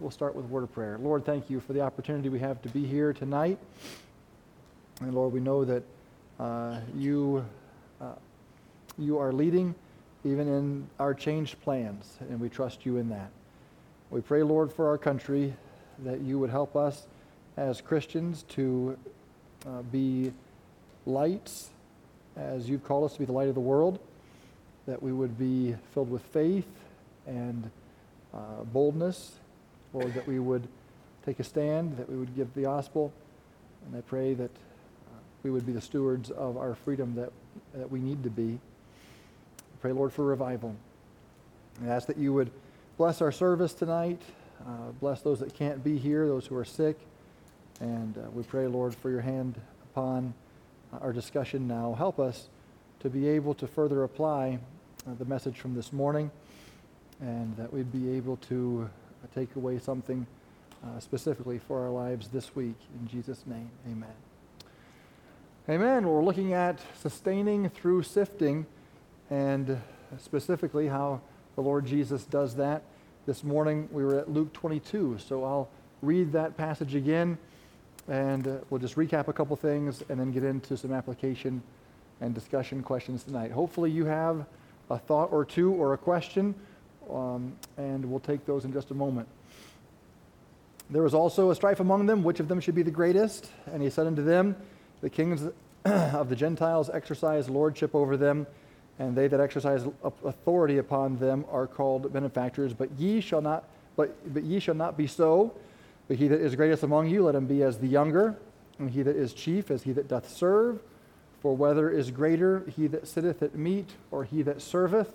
we'll start with a word of prayer. Lord, thank you for the opportunity we have to be here tonight. And Lord, we know that uh, you, uh, you are leading even in our changed plans, and we trust you in that. We pray, Lord, for our country that you would help us as Christians to uh, be lights as you've called us to be the light of the world, that we would be filled with faith and uh, boldness, Lord, that we would take a stand, that we would give the gospel, and I pray that uh, we would be the stewards of our freedom that, that we need to be. I pray, Lord, for revival. I ask that you would bless our service tonight, uh, bless those that can't be here, those who are sick, and uh, we pray, Lord, for your hand upon our discussion now. Help us to be able to further apply uh, the message from this morning and that we'd be able to take away something uh, specifically for our lives this week. In Jesus' name, amen. Amen. We're looking at sustaining through sifting and specifically how the Lord Jesus does that. This morning we were at Luke 22, so I'll read that passage again and uh, we'll just recap a couple things and then get into some application and discussion questions tonight. Hopefully, you have a thought or two or a question, um, and we'll take those in just a moment. There was also a strife among them, which of them should be the greatest? And he said unto them, The kings of the Gentiles exercise lordship over them, and they that exercise authority upon them are called benefactors. But ye shall not, but, but ye shall not be so. But he that is greatest among you, let him be as the younger, and he that is chief as he that doth serve. For whether is greater, he that sitteth at meat, or he that serveth?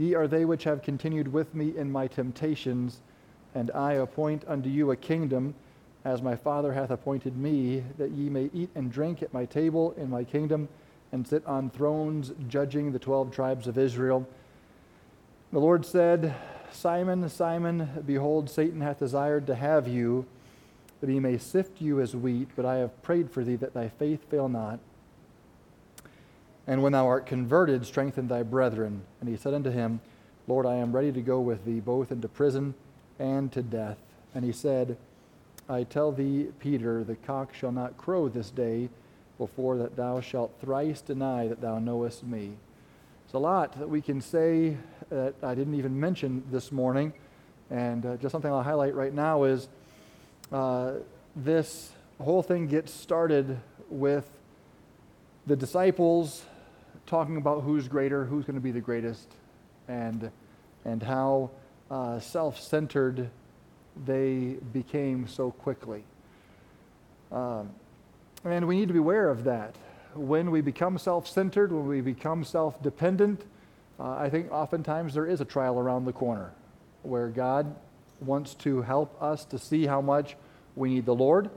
Ye are they which have continued with me in my temptations, and I appoint unto you a kingdom, as my Father hath appointed me, that ye may eat and drink at my table in my kingdom, and sit on thrones judging the twelve tribes of Israel. The Lord said, Simon, Simon, behold, Satan hath desired to have you, that he may sift you as wheat, but I have prayed for thee that thy faith fail not. And when thou art converted, strengthen thy brethren. And he said unto him, Lord, I am ready to go with thee both into prison and to death. And he said, I tell thee, Peter, the cock shall not crow this day before that thou shalt thrice deny that thou knowest me. It's a lot that we can say that I didn't even mention this morning. And uh, just something I'll highlight right now is uh, this whole thing gets started with the disciples talking about who's greater, who's going to be the greatest, and, and how uh, self centered they became so quickly. Um, and we need to be aware of that when we become self centered, when we become self dependent, uh, I think oftentimes there is a trial around the corner where God wants to help us to see how much we need the Lord,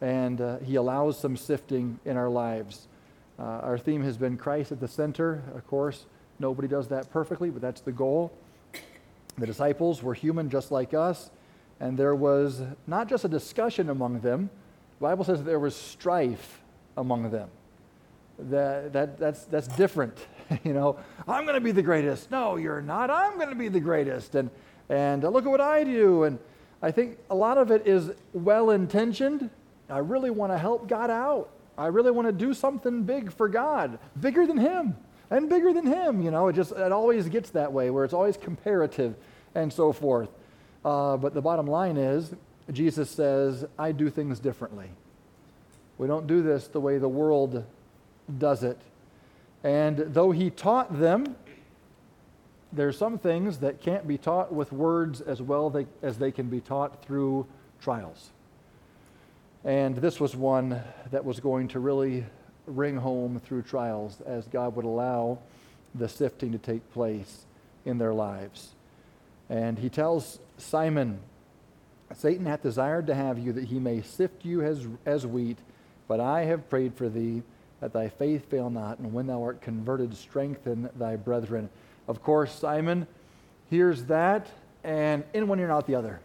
and uh, He allows some sifting in our lives. Uh, our theme has been Christ at the center. Of course, nobody does that perfectly, but that's the goal. The disciples were human just like us, and there was not just a discussion among them, the Bible says there was strife among them that, that, that's, that's different. you know, I'm going to be the greatest. No, you're not. I'm going to be the greatest. And, and uh, look at what I do. And I think a lot of it is well intentioned. I really want to help God out. I really want to do something big for God, bigger than Him and bigger than Him. You know, it just it always gets that way where it's always comparative and so forth. Uh, but the bottom line is, Jesus says, I do things differently. We don't do this the way the world does it. And though he taught them, there's some things that can't be taught with words as well as they can be taught through trials. And this was one that was going to really ring home through trials as God would allow the sifting to take place in their lives. And he tells Simon, Satan hath desired to have you that he may sift you as, as wheat, but I have prayed for thee that thy faith fail not, and when thou art converted, strengthen thy brethren. Of course, Simon hears that, and in one ear and out the other.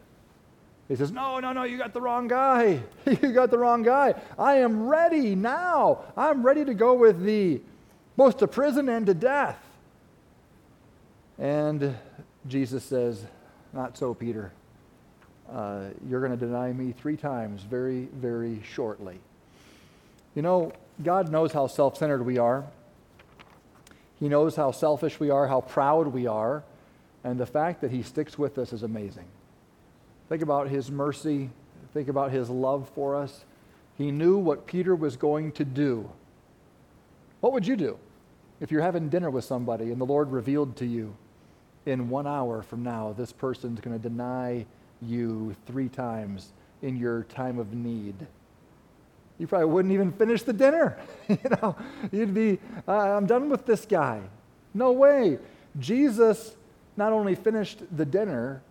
He says, No, no, no, you got the wrong guy. you got the wrong guy. I am ready now. I'm ready to go with thee, both to prison and to death. And Jesus says, Not so, Peter. uh, you're going to deny me three times very, very shortly. You know, God knows how self centered we are. He knows how selfish we are, how proud we are, and the fact that He sticks with us is amazing. Think about His mercy, think about His love for us. He knew what Peter was going to do. What would you do if you're having dinner with somebody and the Lord revealed to you in one hour from now, this person's going to deny you three times in your time of need? You probably wouldn't even finish the dinner. you know, you'd be, uh, I'm done with this guy. No way. Jesus not only finished the dinner,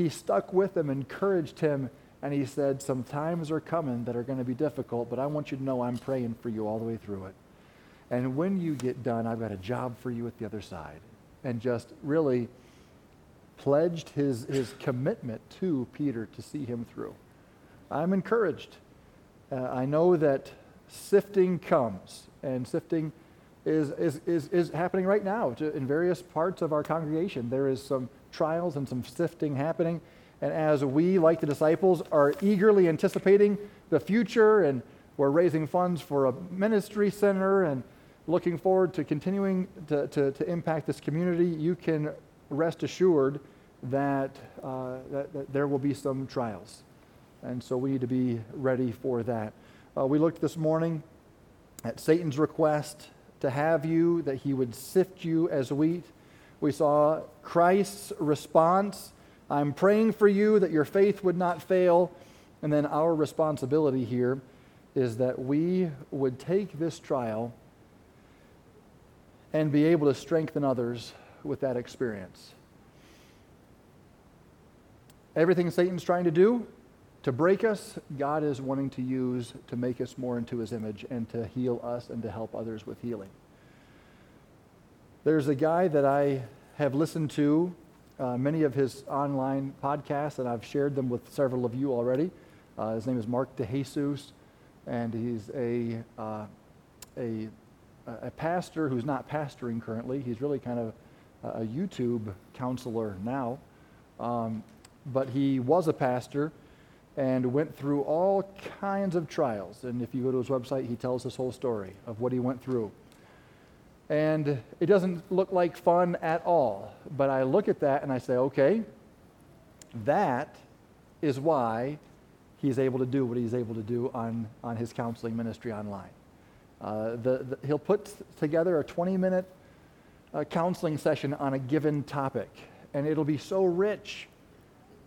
he stuck with him, encouraged him, and he said, Some times are coming that are going to be difficult, but I want you to know I'm praying for you all the way through it. And when you get done, I've got a job for you at the other side. And just really pledged his, his commitment to Peter to see him through. I'm encouraged. Uh, I know that sifting comes, and sifting is, is, is, is happening right now in various parts of our congregation. There is some trials and some sifting happening. And as we, like the disciples, are eagerly anticipating the future, and we're raising funds for a ministry center and looking forward to continuing to, to, to impact this community, you can rest assured that, uh, that, that, there will be some trials. And so we need to be ready for that. Uh, we looked this morning at Satan's request to have you, that he would sift you as wheat. We saw Christ's response I'm praying for you that your faith would not fail. And then our responsibility here is that we would take this trial and be able to strengthen others with that experience. Everything Satan's trying to do to break us, God is wanting to use to make us more into his image and to heal us and to help others with healing. There's a guy that I have listened to uh, many of his online podcasts, and I've shared them with several of you already. Uh, his name is Mark DeJesus, and he's a, uh, a, a pastor who's not pastoring currently. He's really kind of a YouTube counselor now. Um, but he was a pastor and went through all kinds of trials. And if you go to his website, he tells his whole story of what he went through. And it doesn't look like fun at all. But I look at that and I say, okay, that is why he's able to do what he's able to do on, on his counseling ministry online. Uh, the, the, he'll put together a 20 minute uh, counseling session on a given topic, and it'll be so rich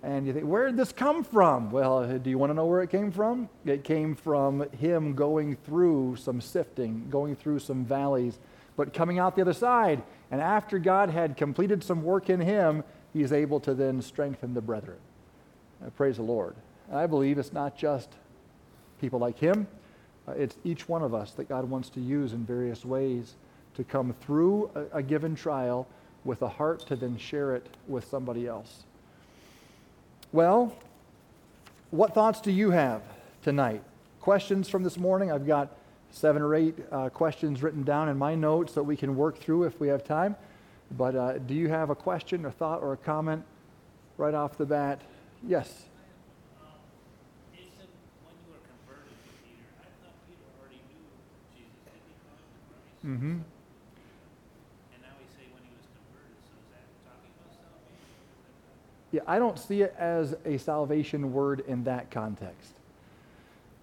and you think, where did this come from? Well, do you want to know where it came from? It came from him going through some sifting, going through some valleys, but coming out the other side. And after God had completed some work in him, he's able to then strengthen the brethren. Uh, praise the Lord. And I believe it's not just people like him, uh, it's each one of us that God wants to use in various ways to come through a, a given trial with a heart to then share it with somebody else. Well, what thoughts do you have tonight? Questions from this morning? I've got seven or eight uh, questions written down in my notes that we can work through if we have time. But uh, do you have a question, or thought, or a comment right off the bat? Yes. Mm-hmm. Yeah, I don't see it as a salvation word in that context.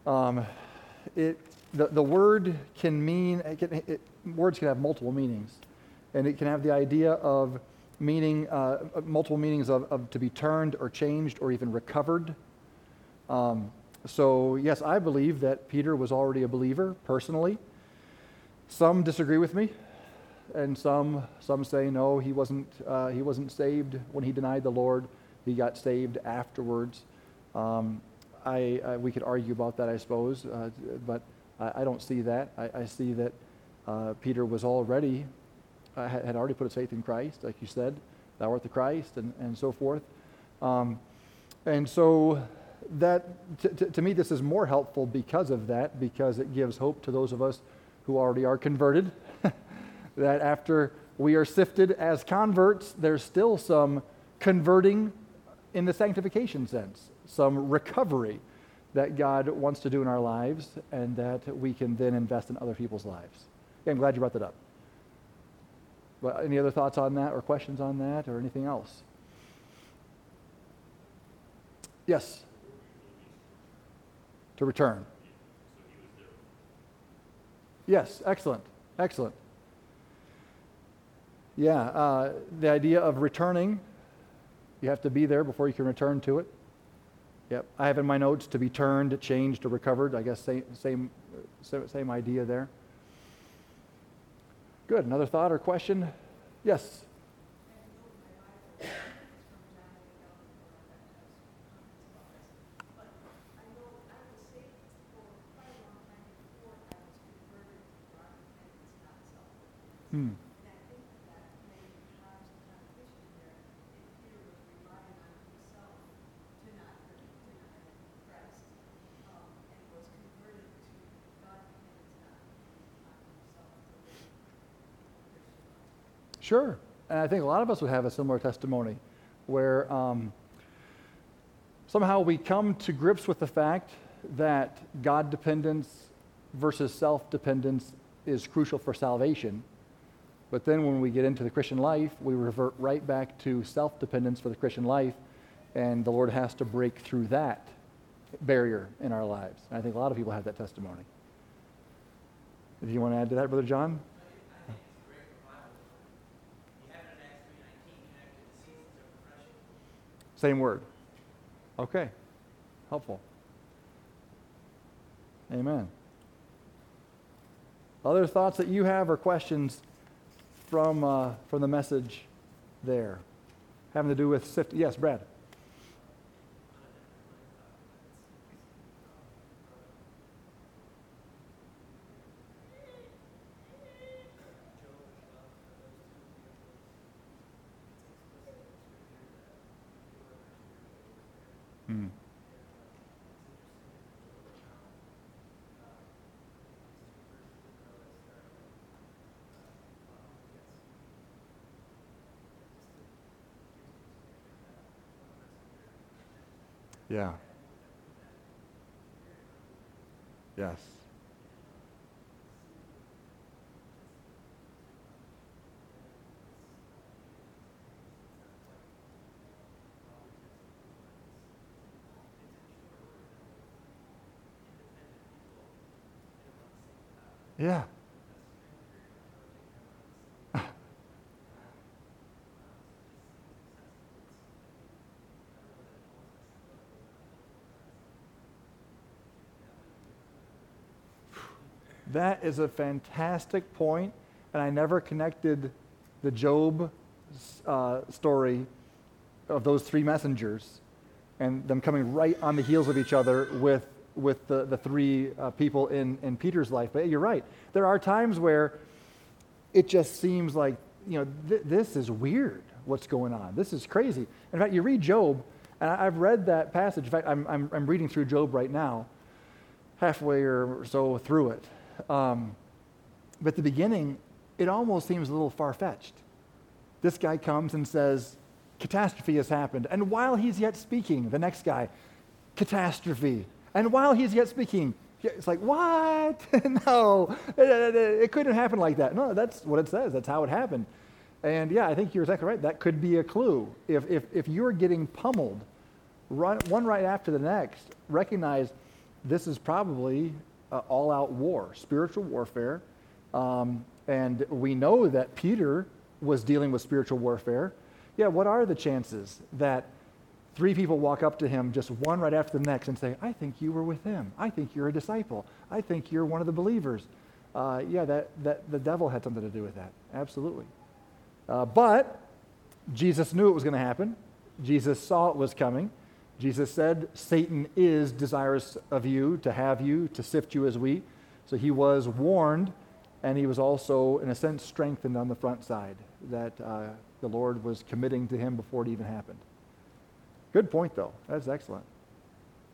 Um, it, the, the word can mean, it can, it, words can have multiple meanings. And it can have the idea of meaning, uh, multiple meanings of, of, to be turned or changed or even recovered. Um, so, yes, I believe that Peter was already a believer personally. Some disagree with me, and some, some say no, he wasn't, uh, he wasn't saved when he denied the Lord. He got saved afterwards. Um, I, I, we could argue about that, I suppose, uh, but I, I, don't see that. I, I see that uh, Peter was already, uh, had already put his faith in Christ, like you said, thou art the Christ, and, and so forth. Um, and so that, t- t- to me, this is more helpful because of that, because it gives hope to those of us who already are converted, that after we are sifted as converts, there's still some converting in the sanctification sense, some recovery that God wants to do in our lives and that we can then invest in other people's lives. Yeah, I'm glad you brought that up. But any other thoughts on that or questions on that or anything else? Yes. To return. Yes, excellent. Excellent. Yeah, uh, the idea of returning, you have to be there before you can return to it. Yep, I have in my notes to be turned, changed, or recovered. I guess same, same, uh, same idea there. Good. Another thought or question? Yes. Sure. And I think a lot of us would have a similar testimony where um, somehow we come to grips with the fact that God dependence versus self dependence is crucial for salvation. But then when we get into the Christian life, we revert right back to self dependence for the Christian life, and the Lord has to break through that barrier in our lives. And I think a lot of people have that testimony. Do you want to add to that, Brother John? Same word. Okay. Helpful. Amen. Other thoughts that you have or questions from, uh, from the message there? Having to do with sift. Yes, Brad. Yeah. Yes. Yeah. That is a fantastic point, and I never connected the Job uh, story of those three messengers and them coming right on the heels of each other with, with the, the three uh, people in, in Peter's life. But you're right. There are times where it just seems like, you know, th- this is weird what's going on. This is crazy. In fact, you read Job, and I've read that passage. In fact, I'm, I'm, I'm reading through Job right now, halfway or so through it. Um, but the beginning, it almost seems a little far fetched. This guy comes and says, Catastrophe has happened. And while he's yet speaking, the next guy, Catastrophe. And while he's yet speaking, it's like, what? no, it, it, couldn't happen like that. No, that's what it says. That's how it happened. And yeah, I think you're exactly right. That could be a clue. If, if, if you're getting pummeled, run, one right after the next, recognize this is probably uh, all out war, spiritual warfare. Um, and we know that Peter was dealing with spiritual warfare. Yeah, what are the chances that three people walk up to him, just one right after the next, and say, I think you were with him. I think you're a disciple. I think you're one of the believers. Uh, yeah, that, that the devil had something to do with that. Absolutely. Uh, but Jesus knew it was going to happen. Jesus saw it was coming. Jesus said, Satan is desirous of you, to have you, to sift you as wheat. So he was warned, and he was also, in a sense, strengthened on the front side that uh, the Lord was committing to him before it even happened. Good point, though. That's excellent.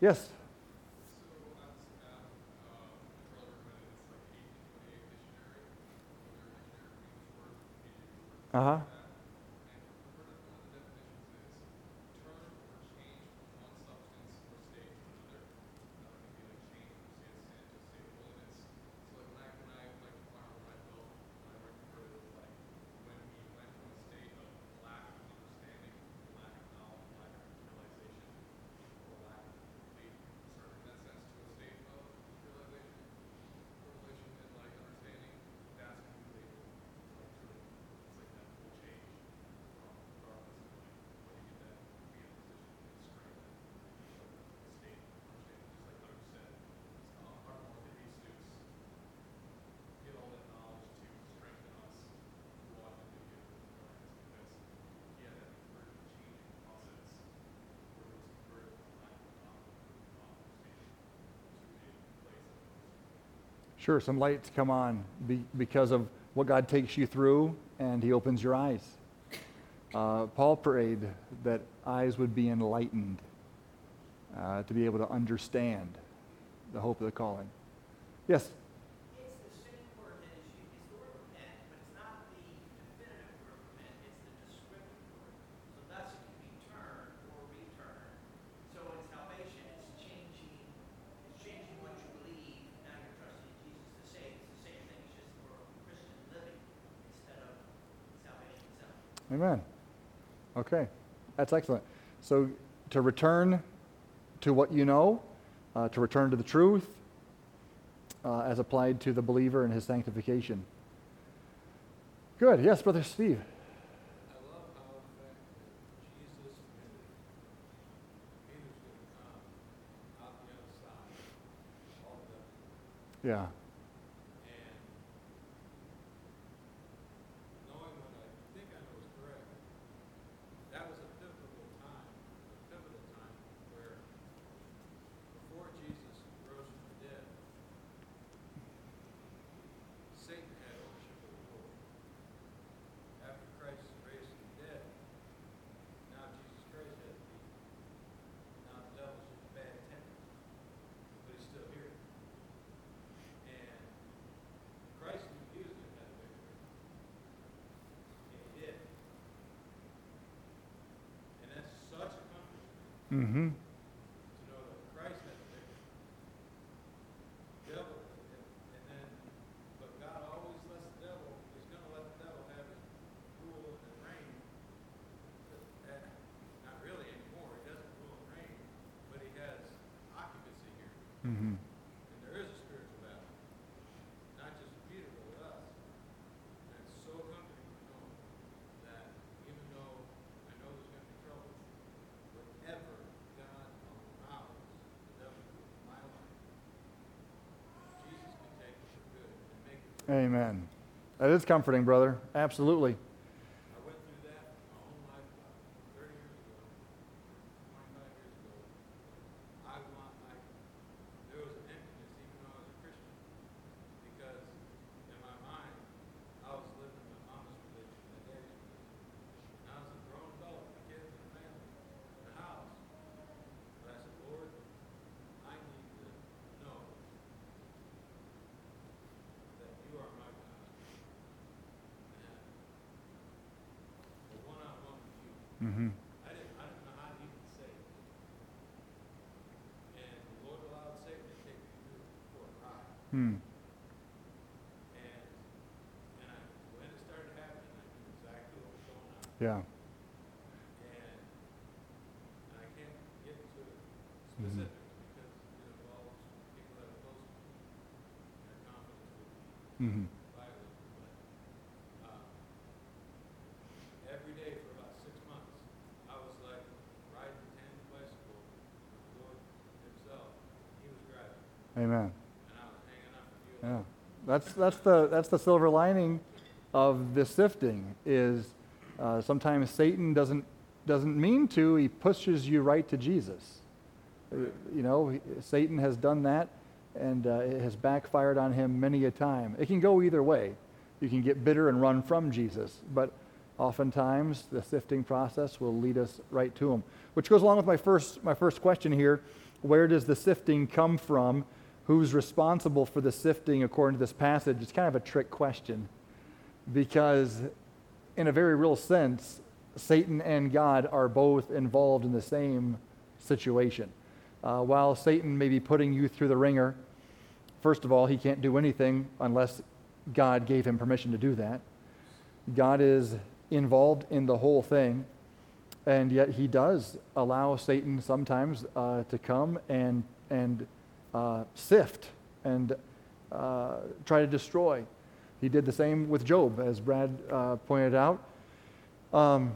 Yes? Uh huh. Sure, some lights come on be, because of what God takes you through, and He opens your eyes. Uh, Paul prayed that eyes would be enlightened uh, to be able to understand the hope of the calling. Yes? Amen. Okay, that's excellent. So to return to what you know, uh, to return to the truth uh, as applied to the believer and his sanctification. Good. Yes, Brother Steve. Yeah. Mm-hmm. Mm-hmm. And there is a spiritual battle, not just Peter, but with us. And it's so comforting to know that even though I know there's going to be trouble, whatever God allows the devil to do in my life, Jesus can take it for good and make it. Good. Amen. That is comforting, brother. Absolutely. Mm-hmm. I didn't, I didn't know how to even say it. And the Lord allowed Satan to take me through for a ride. Hmm. And, and I, when it started happening, I knew exactly what was Mm-hmm. Hmm. going on. Yeah. And, and I can't get into specifics mm-hmm. because it involves people that are close to me. Their confidence would be. Mm-hmm. Amen. Yeah. That's, that's, the, that's the silver lining of this sifting is uh, sometimes Satan doesn't, doesn't mean to. He pushes you right to Jesus. Uh, you know, Satan has done that, and uh, it has backfired on him many a time. It can go either way. You can get bitter and run from Jesus, but oftentimes the sifting process will lead us right to him. Which goes along with my first, my first question here. Where does the sifting come from? Who's responsible for the sifting according to this passage, it's kind of a trick question because, in a very real sense, Satan and God are both involved in the same situation. Uh, while Satan may be putting you through the wringer, first of all, he can't do anything unless God gave him permission to do that. God is involved in the whole thing, and yet he does allow Satan sometimes uh, to come and, and uh, sift and uh, try to destroy. He did the same with Job, as Brad uh, pointed out. Um,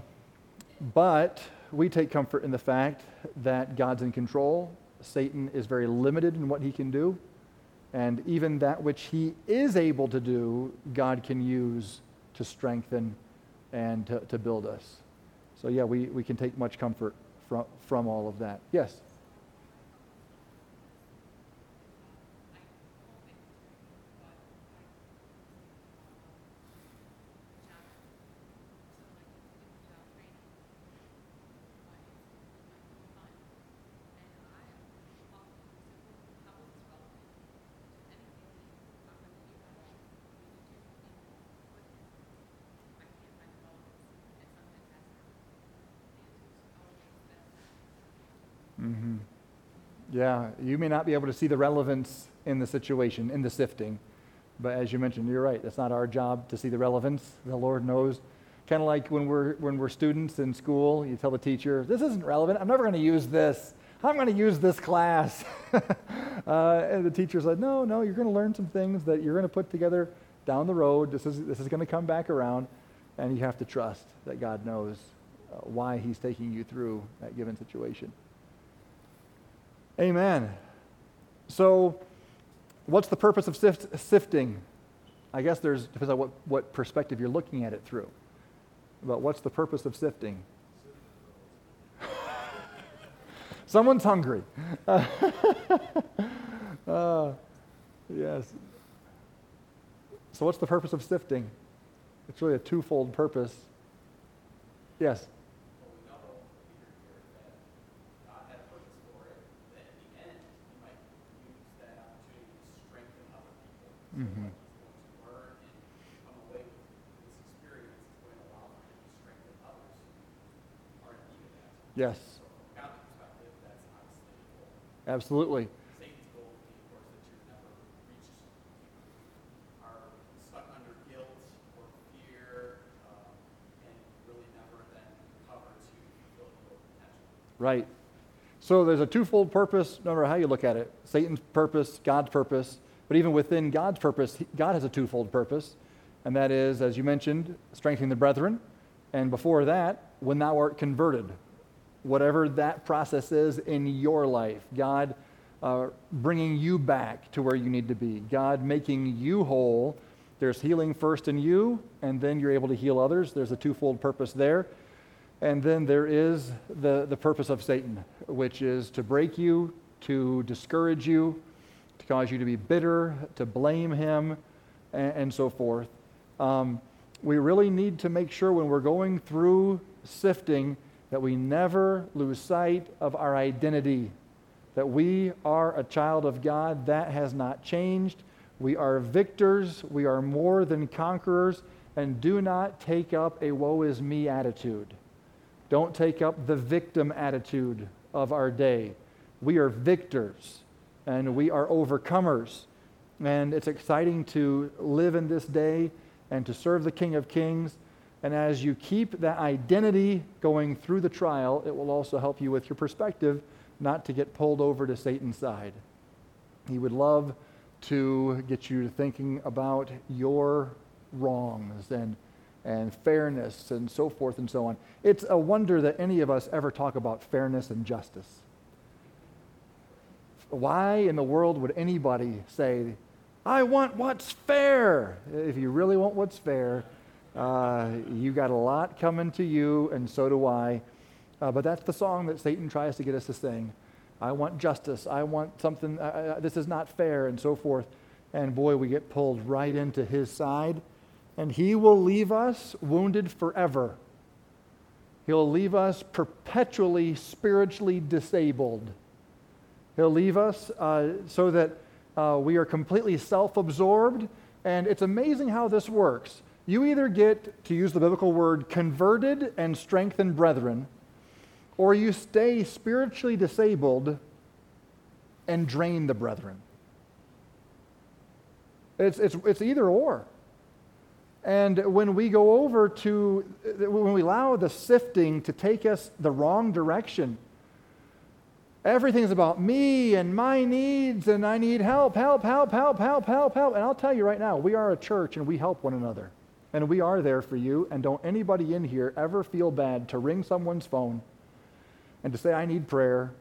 but we take comfort in the fact that God's in control. Satan is very limited in what he can do. And even that which he is able to do, God can use to strengthen and to, to build us. So, yeah, we, we can take much comfort from, from all of that. Yes? Yeah, you may not be able to see the relevance in the situation, in the sifting. But as you mentioned, you're right. It's not our job to see the relevance. The Lord knows. Kind of like when we're, when we're students in school, you tell the teacher, this isn't relevant. I'm never going to use this. I'm going to use this class. uh, and the teacher said, no, no, you're going to learn some things that you're going to put together down the road. This is, this is going to come back around. And you have to trust that God knows uh, why he's taking you through that given situation. Amen. So, what's the purpose of sift, sifting? I guess there's depends on what, what perspective you're looking at it through. But what's the purpose of sifting? Someone's hungry. uh, yes. So, what's the purpose of sifting? It's really a twofold purpose. Yes. Mm-hmm. Yes. Absolutely. Right. So there's a twofold purpose, no matter how you look at it Satan's purpose, God's purpose. But even within God's purpose, God has a twofold purpose. And that is, as you mentioned, strengthening the brethren. And before that, when thou art converted, whatever that process is in your life, God uh, bringing you back to where you need to be, God making you whole. There's healing first in you, and then you're able to heal others. There's a twofold purpose there. And then there is the, the purpose of Satan, which is to break you, to discourage you, to cause you to be bitter, to blame him, and, and so forth. Um, we really need to make sure when we're going through sifting that we never lose sight of our identity, that we are a child of God. That has not changed. We are victors, we are more than conquerors, and do not take up a woe is me attitude. Don't take up the victim attitude of our day. We are victors and we are overcomers. And it's exciting to live in this day and to serve the King of Kings. And as you keep that identity going through the trial, it will also help you with your perspective not to get pulled over to Satan's side. He would love to get you thinking about your wrongs and and fairness and so forth and so on. It's a wonder that any of us ever talk about fairness and justice. Why in the world would anybody say, I want what's fair? If you really want what's fair, uh, you got a lot coming to you, and so do I. Uh, but that's the song that Satan tries to get us to sing. I want justice. I want something. Uh, uh this is not fair, and so forth. And boy, we get pulled right into his side and he will leave us wounded forever. He'll leave us perpetually spiritually disabled. He'll leave us uh, so that uh, we are completely self absorbed. And it's amazing how this works. You either get, to use the biblical word, converted and strengthened brethren, or you stay spiritually disabled and drain the brethren. It's, it's, it's either or. And when we go over to, when we allow the sifting to take us the wrong direction, everything's about me and my needs, and I need help, help, help, help, help, help, help. And I'll tell you right now, we are a church and we help one another. And we are there for you. And don't anybody in here ever feel bad to ring someone's phone and to say, I need prayer,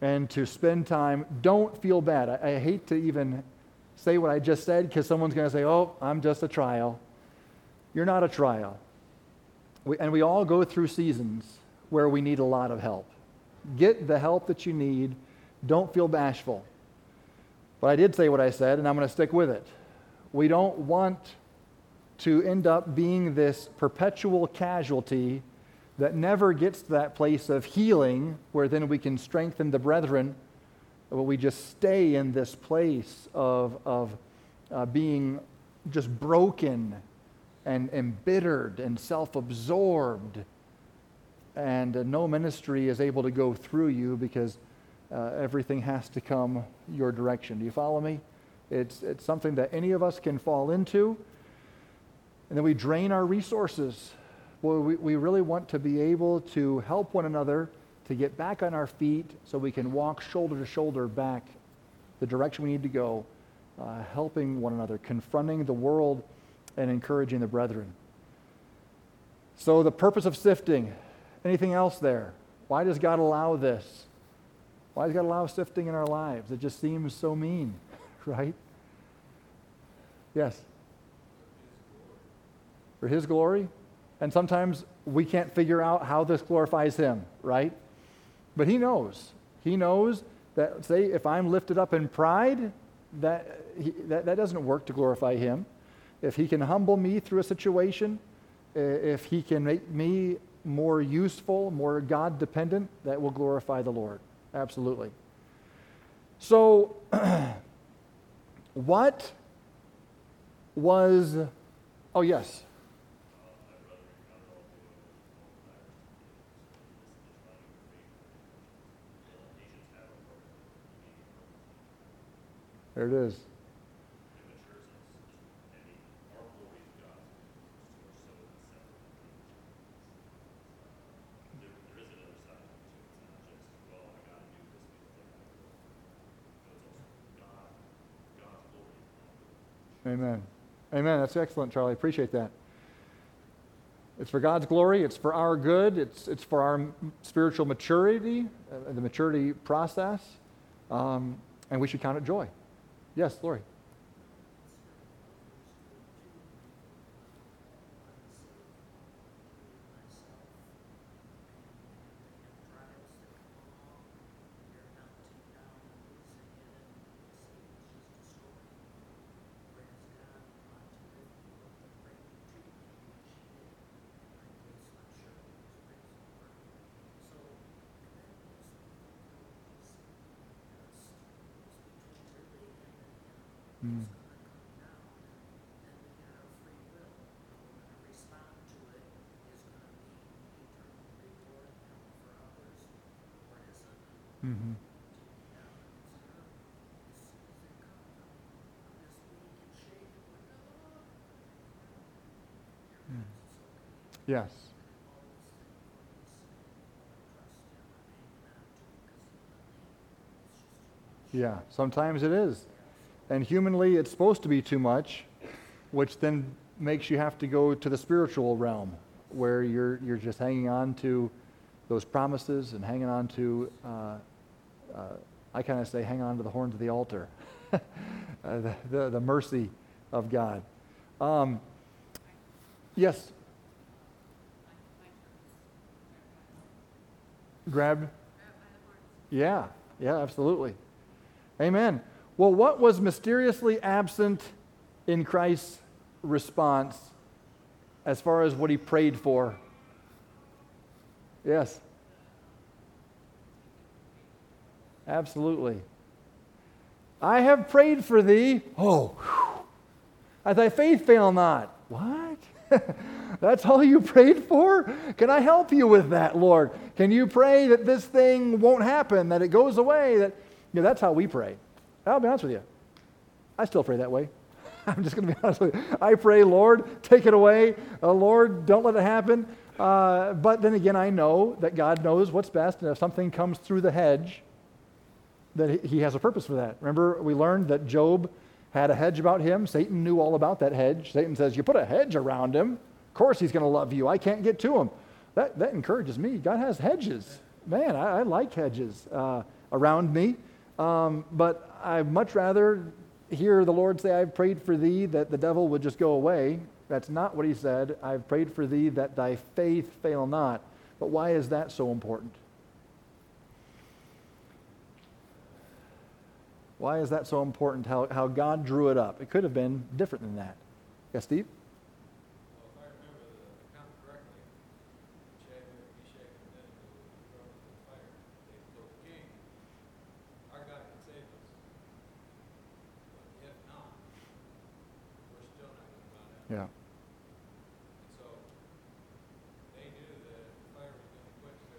and to spend time. Don't feel bad. I, I hate to even say what I just said because someone's going to say, oh, I'm just a trial. You're not a trial. We, and we all go through seasons where we need a lot of help. Get the help that you need. Don't feel bashful. But I did say what I said, and I'm going to stick with it. We don't want to end up being this perpetual casualty that never gets to that place of healing where then we can strengthen the brethren, but we just stay in this place of, of uh, being just broken and embittered and self absorbed. and uh, no ministry is able to go through you because uh, everything has to come your direction. Do you follow me? It's, it's something that any of us can fall into, and then we drain our resources. Well, we, we really want to be able to help one another to get back on our feet so we can walk shoulder to shoulder back the direction we need to go, uh, helping one another, confronting the world, and encouraging the brethren. So, the purpose of sifting, anything else there? Why does God allow this? Why does God allow sifting in our lives? It just seems so mean, right? Yes? For His glory? And sometimes we can't figure out how this glorifies Him, right? But He knows. He knows that, say, if I'm lifted up in pride, that, he, that, that doesn't work to glorify Him. If He can humble me through a situation, if He can make me more useful, more God dependent, that will glorify the Lord. Absolutely. So, what was, oh, yes. There it is. Amen. Amen. That's excellent, Charlie. Appreciate that. It's for God's glory. It's for our good. It's, it's for our spiritual maturity, uh, the maturity process. Um, and we should count it joy. Yes, Lori. Mm-hmm. Mm. Yes. Yeah, sometimes it is. And humanly, it's supposed to be too much, which then makes you have to go to the spiritual realm where you're, you're just hanging on to those promises and hanging on to, uh, uh, I kind of say, hang on to the horns of the altar, uh, the, the, the, mercy of God. Um, yes? Grab? Yeah, yeah, absolutely. Amen. Well, what was mysteriously absent in Christ's response as far as what he prayed for? Yes. Absolutely. I have prayed for thee. Oh, whew. thy faith fail not. What? That's all you prayed for? Can I help you with that, Lord? Can you pray that this thing won't happen, that it goes away? That you know, that's how we pray. I'll be honest with you. I still pray that way. I'm just going to be honest with you. I pray, Lord, take it away. Uh, Lord, don't let it happen. Uh, but then again, I know that God knows what's best, and if something comes through the hedge, that He has a purpose for that. Remember, we learned that Job had a hedge about him. Satan knew all about that hedge. Satan says, You put a hedge around him, of course he's going to love you. I can't get to him. That, that encourages me. God has hedges. Man, I, I like hedges uh, around me. Um, but I'd much rather hear the Lord say, I've prayed for thee that the devil would just go away. That's not what he said. I've prayed for thee that thy faith fail not. But why is that so important? Why is that so important? How, how God drew it up? It could have been different than that. Yes, Steve? Yeah. And so they knew that the fire was going to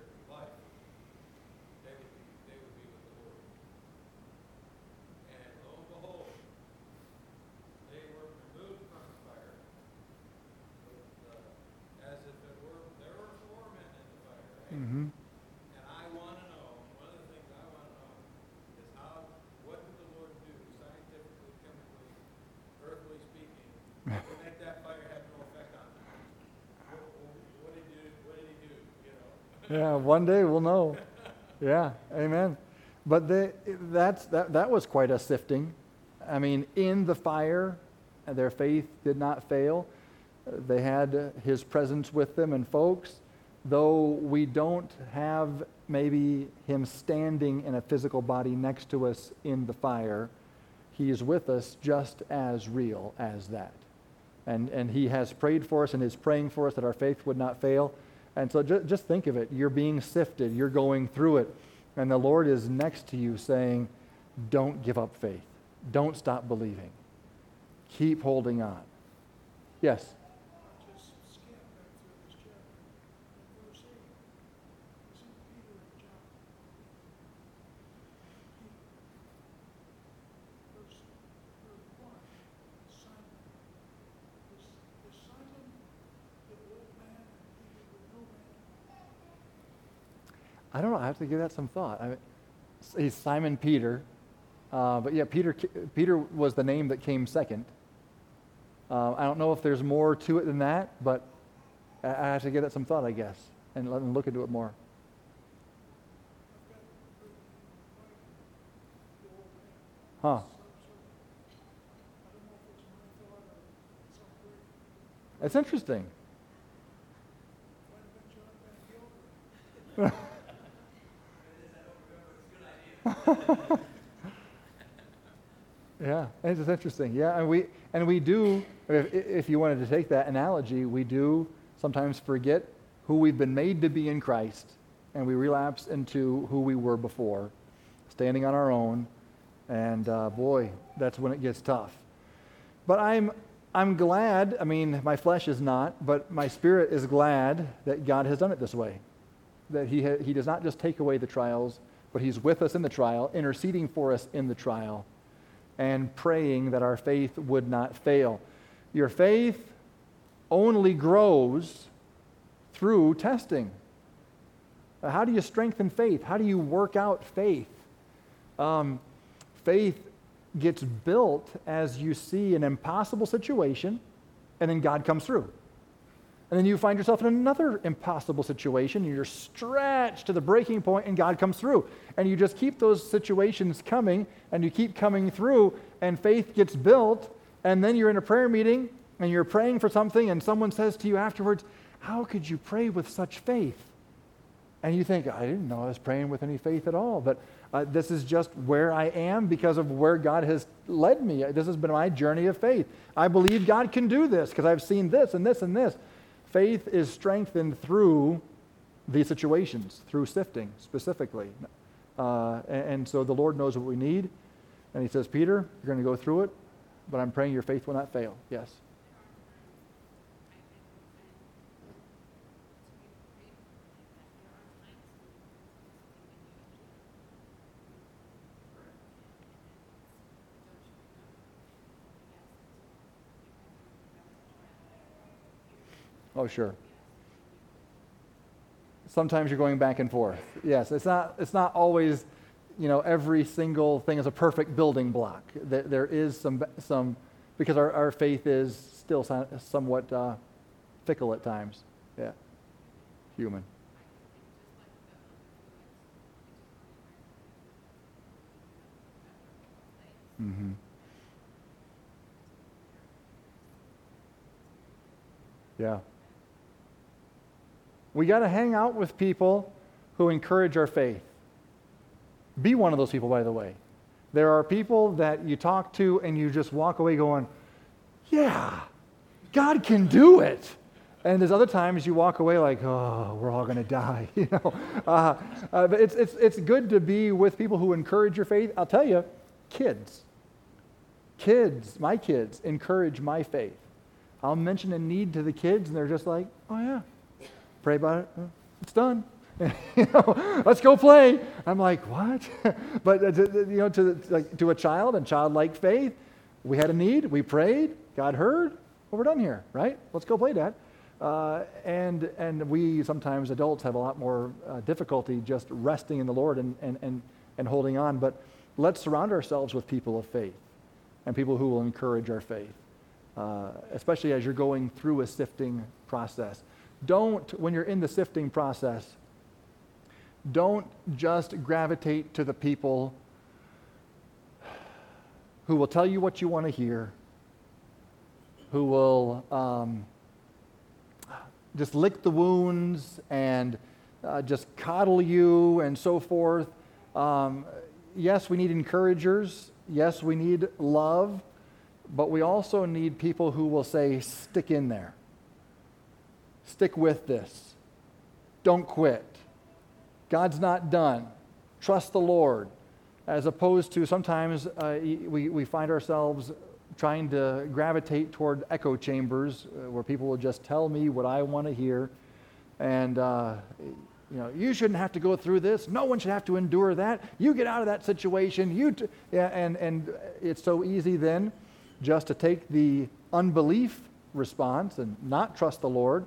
yeah, one day we'll know. Yeah, amen. But they, that's, that, that was quite a sifting. I mean, in the fire, their faith did not fail. They had his presence with them. And, folks, though we don't have maybe him standing in a physical body next to us in the fire, he is with us just as real as that. And, and he has prayed for us and is praying for us that our faith would not fail. And so just, just think of it. You're being sifted, you're going through it. And the Lord is next to you saying, Don't give up faith. Don't stop believing. Keep holding on. Yes? I don't know. I have to give that some thought. I mean, he's Simon Peter, uh, but yeah, Peter. Peter was the name that came second. Uh, I don't know if there's more to it than that, but I, I have to give that some thought, I guess, and let them look into it more. Huh. That's interesting. yeah, it's interesting. Yeah, and we and we do. If, if you wanted to take that analogy, we do sometimes forget who we've been made to be in Christ, and we relapse into who we were before, standing on our own. And uh, boy, that's when it gets tough. But I'm I'm glad. I mean, my flesh is not, but my spirit is glad that God has done it this way. That He ha- He does not just take away the trials but He's with us in the trial, interceding for us in the trial, and praying that our faith would not fail. Your faith only grows through testing. How do you strengthen faith? How do you work out faith? Um, faith gets built as you see an impossible situation, and then God comes through. And then you find yourself in another impossible situation. and You're stretched to the breaking point, and God comes through. And you just keep those situations coming, and you keep coming through, and faith gets built. And then you're in a prayer meeting, and you're praying for something, and someone says to you afterwards, How could you pray with such faith? And you think, I didn't know I was praying with any faith at all. But uh, this is just where I am because of where God has led me. This has been my journey of faith. I believe God can do this because I've seen this and this and this. Faith is strengthened through these situations, through sifting specifically. Uh, and, and, so the Lord knows what we need. And He says, Peter, you're going to go through it, but I'm praying your faith will not fail. Yes. Oh, sure. Sometimes you're going back and forth. Yes, it's not, it's not always, you know, every single thing is a perfect building block. There, is some, some because our, our faith is still somewhat uh, fickle at times. Yeah, human. Mm-hmm. Yeah. We got to hang out with people who encourage our faith. Be one of those people, by the way. There are people that you talk to and you just walk away going, Yeah, God can do it. And there's other times you walk away like, oh, we're all going to die. You know, uh, uh, but it's, it's, it's good to be with people who encourage your faith. I'll tell you, kids, kids, my kids encourage my faith. I'll mention a need to the kids, and they're just like, oh yeah, pray about it. It's done. you know, let's go play. I'm like, what? but uh, to, you know, to like to a child and childlike faith, we had a need. We prayed. God heard. Well, we're done here, right? Let's go play, Dad. Uh, and and we sometimes adults have a lot more uh, difficulty just resting in the Lord and, and and and holding on. But let's surround ourselves with people of faith and people who will encourage our faith, uh, especially as you're going through a sifting process. Don't, when you're in the sifting process, don't just gravitate to the people who will tell you what you want to hear, who will um, just lick the wounds and uh, just coddle you and so forth. Um, yes, we need encouragers. Yes, we need love. But we also need people who will say, stick in there. Stick with this. Don't quit. God's not done. Trust the Lord. As opposed to sometimes uh, we, we find ourselves trying to gravitate toward echo chambers uh, where people will just tell me what I want to hear. And, uh, you know, you shouldn't have to go through this. No one should have to endure that. You get out of that situation. You t-. Yeah, and, and it's so easy then just to take the unbelief response and not trust the Lord,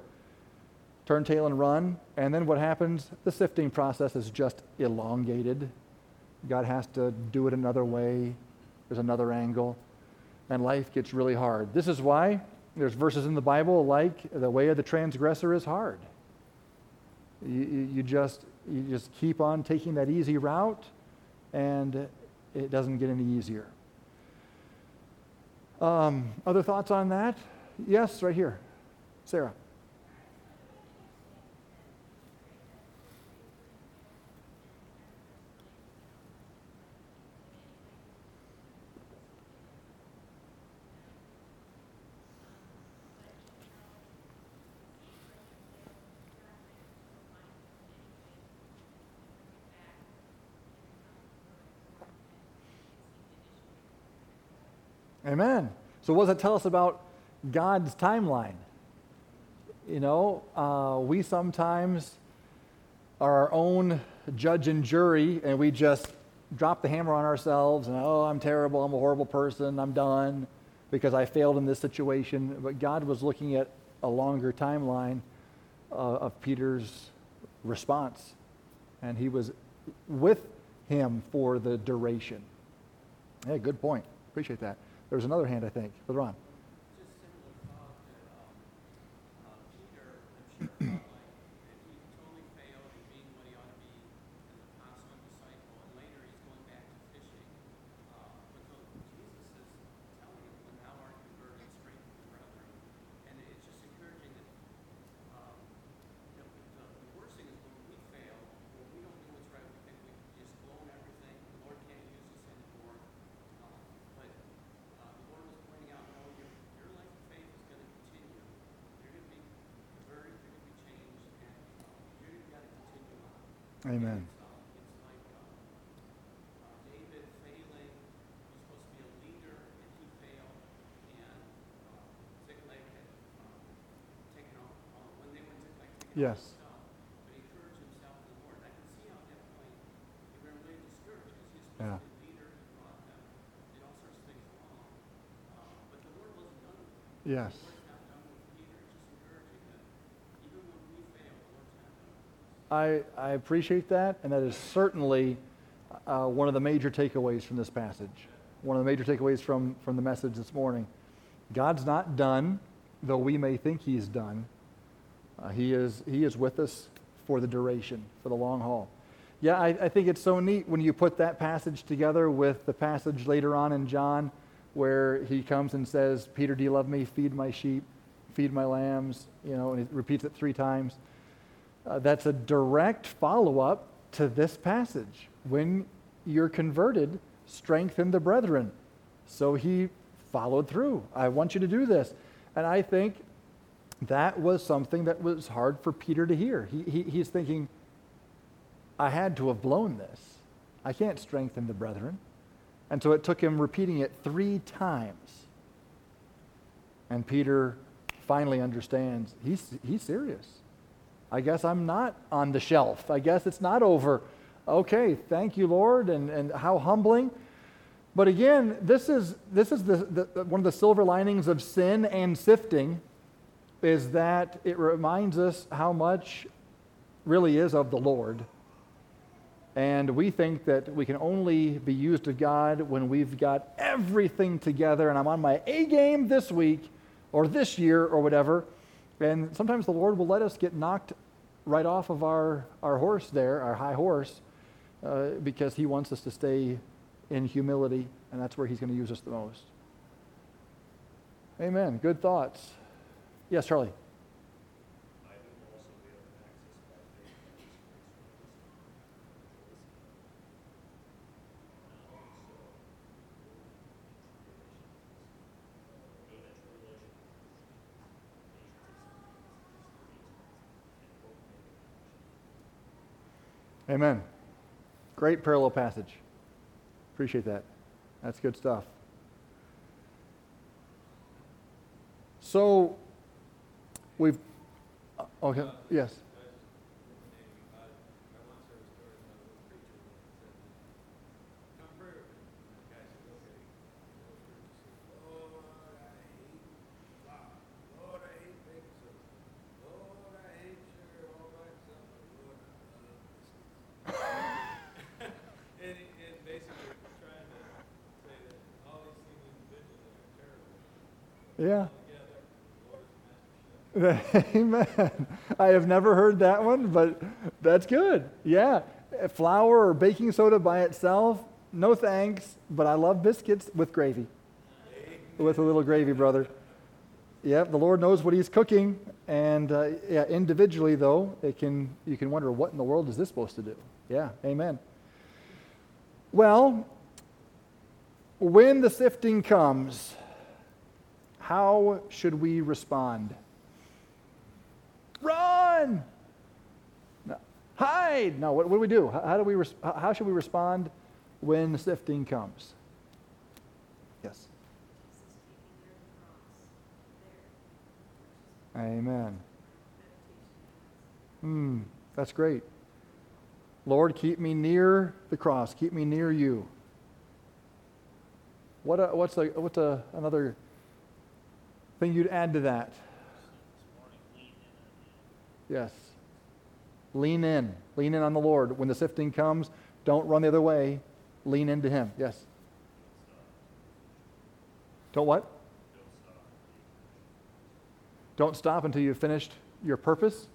turn tail and run. And then what happens? The sifting process is just elongated. God has to do it another way. There's another angle. And life gets really hard. This is why there's verses in the Bible like the way of the transgressor is hard. You, you, just, you just keep on taking that easy route, and it doesn't get any easier. Um, other thoughts on that? Yes, right here. Sarah. Amen. So, what does that tell us about God's timeline? You know, uh, we sometimes are our own judge and jury, and we just drop the hammer on ourselves and, oh, I'm terrible, I'm a horrible person, I'm done because I failed in this situation. But God was looking at a longer timeline uh, of Peter's response, and he was with him for the duration. Hey, good point. Appreciate that. There was another hand, I think. Brother Ron. Amen. Yes. But he encouraged himself in the Lord. I can see how at that point he got really discouraged because he was supposed yeah. to be a leader. He brought them, did all sorts of things along. Uh, but the Lord wasn't done with him. Yes. I, I appreciate that, and that is certainly uh, one of the major takeaways from this passage. One of the major takeaways from, from the message this morning. God's not done, though we may think He's done. Uh, he, is, he is with us for the duration, for the long haul. Yeah, I, I think it's so neat when you put that passage together with the passage later on in John where he comes and says, Peter, do you love me? Feed my sheep, feed my lambs, you know, and he repeats it three times. Uh, that's a direct follow up to this passage. When you're converted, strengthen the brethren. So he followed through. I want you to do this. And I think that was something that was hard for Peter to hear. He, he, he's thinking, I had to have blown this. I can't strengthen the brethren. And so it took him repeating it three times. And Peter finally understands he's, he's serious. I guess I'm not on the shelf. I guess it's not over. Okay, thank you, Lord, and, and how humbling. But again, this is, this is the, the, one of the silver linings of sin and sifting is that it reminds us how much really is of the Lord. And we think that we can only be used of God when we've got everything together and I'm on my A game this week or this year or whatever. And sometimes the Lord will let us get knocked right off of our, our horse there, our high horse, uh, because he wants us to stay in humility, and that's where he's going to use us the most. Amen. Good thoughts. Yes, Charlie. Amen. Great parallel passage. Appreciate that. That's good stuff. So, we've. uh, Okay, yes. Come pray with me. The guy said, okay. Lord, I hate flour. Lord, I hate baking soda. Lord, I hate sugar all by itself. But Lord, I love biscuits. and, he- and basically trying to say that all these things individually are terrible. Yeah. Together, the Lord is the master chef. Amen. I have never heard that one, but that's good. Yeah. Flour or baking soda by itself, no thanks, but I love biscuits with gravy. With a little gravy, brother. Yep, the Lord knows what He's cooking, and uh, yeah, individually though, it can you can wonder what in the world is this supposed to do? Yeah, Amen. Well, when the sifting comes, how should we respond? Run! Hide! No, what, what do we do? How, how do we res- how- how should we respond when the sifting comes? Yes. Amen. Hmm, that's great. Lord, keep me near the cross. Keep me near you. What a, what's, a, what's a, another thing you'd add to that? Yes. Lean in. Lean in on the Lord. When the sifting comes, don't run the other way. Lean into Him. Yes. Don't what? Don't stop until you've finished your purpose.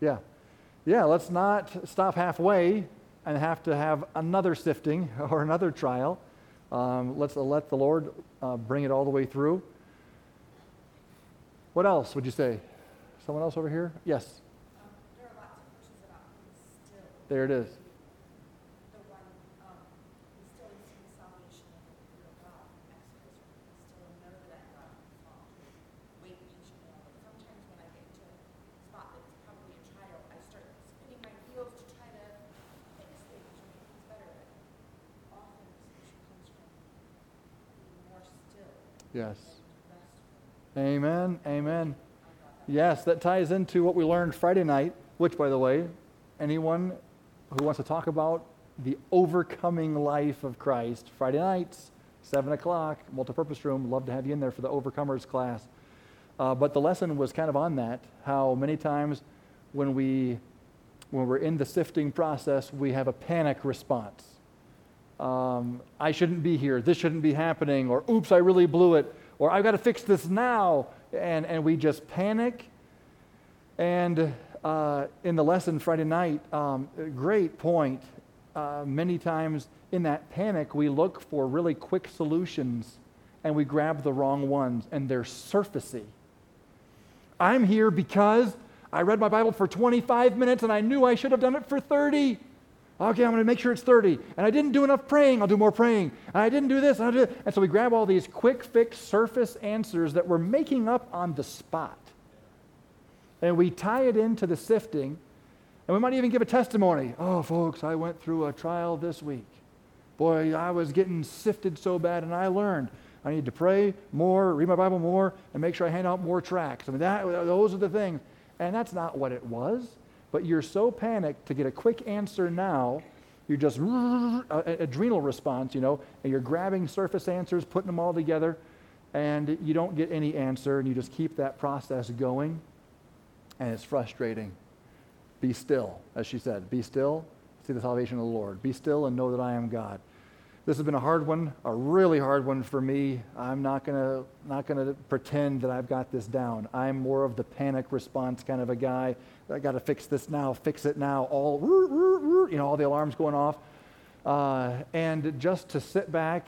Yeah. Yeah, let's not stop halfway and have to have another sifting or another trial. Um, let's let the Lord uh, bring it all the way through. What else would you say? Someone else over here? Yes. Um, there are lots of verses about being still. There it is. Yes. Amen. Amen. Yes, that ties into what we learned Friday night, which, by the way, anyone who wants to talk about the overcoming life of Christ, Friday nights, 7 o'clock, multipurpose room, love to have you in there for the overcomers class. Uh, but the lesson was kind of on that, how many times when, we, when we're in the sifting process, we have a panic response. Um, I shouldn't be here, this shouldn't be happening, or oops, I really blew it, or I've got to fix this now. And, and we just panic. And uh, in the lesson Friday night, um, great point. Uh, many times in that panic, we look for really quick solutions and we grab the wrong ones, and they're surfacey. I'm here because I read my Bible for 25 minutes and I knew I should have done it for 30. Okay, I'm going to make sure it's 30. And I didn't do enough praying, I'll do more praying. And I didn't do this, and do And so we grab all these quick fix surface answers that we're making up on the spot. And we tie it into the sifting. And we might even give a testimony. Oh, folks, I went through a trial this week. Boy, I was getting sifted so bad, and I learned I need to pray more, read my Bible more, and make sure I hand out more tracts. I mean, that, those are the things. And that's not what it was. But you're so panicked to get a quick answer now, you're just uh, adrenal response, you know, and you're grabbing surface answers, putting them all together, and you don't get any answer, and you just keep that process going, and it's frustrating. Be still, as she said. Be still, see the salvation of the Lord. Be still and know that I am God. This has been a hard one, a really hard one for me. I'm not gonna not gonna pretend that I've got this down. I'm more of the panic response kind of a guy. I got to fix this now, fix it now. All you know, all the alarms going off, uh, and just to sit back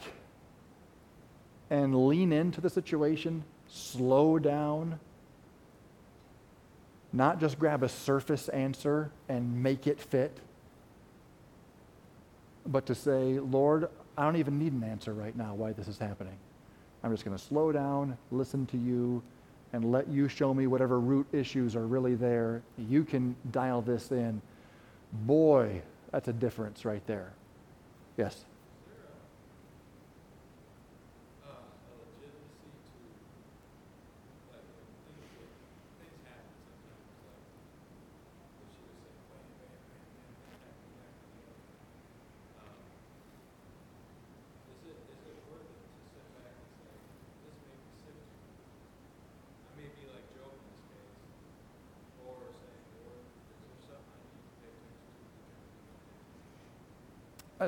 and lean into the situation, slow down, not just grab a surface answer and make it fit, but to say, Lord, I don't even need an answer right now why this is happening. I'm just going to slow down, listen to you, and let you show me whatever root issues are really there. You can dial this in. Boy, that's a difference right there. Yes?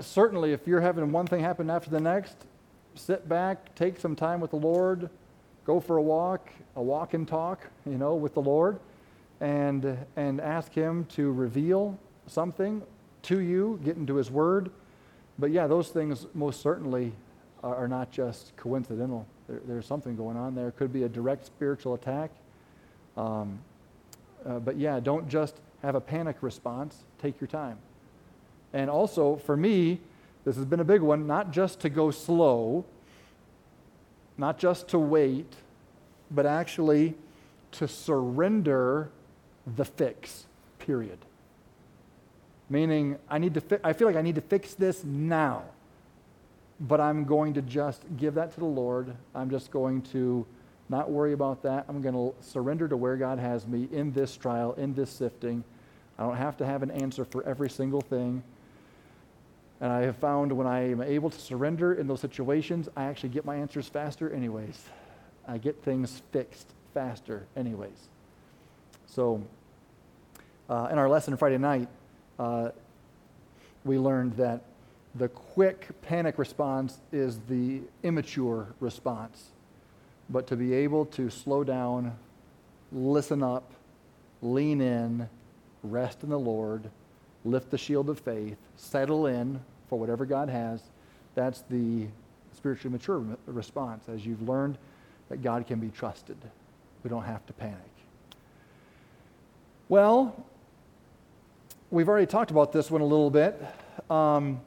Certainly, if you're having one thing happen after the next, sit back, take some time with the Lord, go for a walk, a walk and talk, you know, with the Lord, and and ask Him to reveal something to you, get into His Word. But yeah, those things most certainly are, are not just coincidental. There, there's something going on there. It could be a direct spiritual attack. Um, uh, but yeah, don't just have a panic response. Take your time. And also, for me, this has been a big one, not just to go slow, not just to wait, but actually to surrender the fix, period. Meaning, I, need to fi- I feel like I need to fix this now, but I'm going to just give that to the Lord. I'm just going to not worry about that. I'm going to surrender to where God has me in this trial, in this sifting. I don't have to have an answer for every single thing. And I have found when I am able to surrender in those situations, I actually get my answers faster, anyways. I get things fixed faster, anyways. So, uh, in our lesson Friday night, uh, we learned that the quick panic response is the immature response. But to be able to slow down, listen up, lean in, rest in the Lord, lift the shield of faith, settle in for whatever God has. That's the spiritually mature response as you've learned that God can be trusted. We don't have to panic. Well, we've already talked about this one a little bit. Um,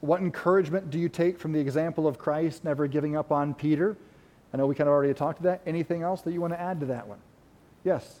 what encouragement do you take from the example of Christ never giving up on Peter? I know we kind of already talked to that. Anything else that you want to add to that one? Yes.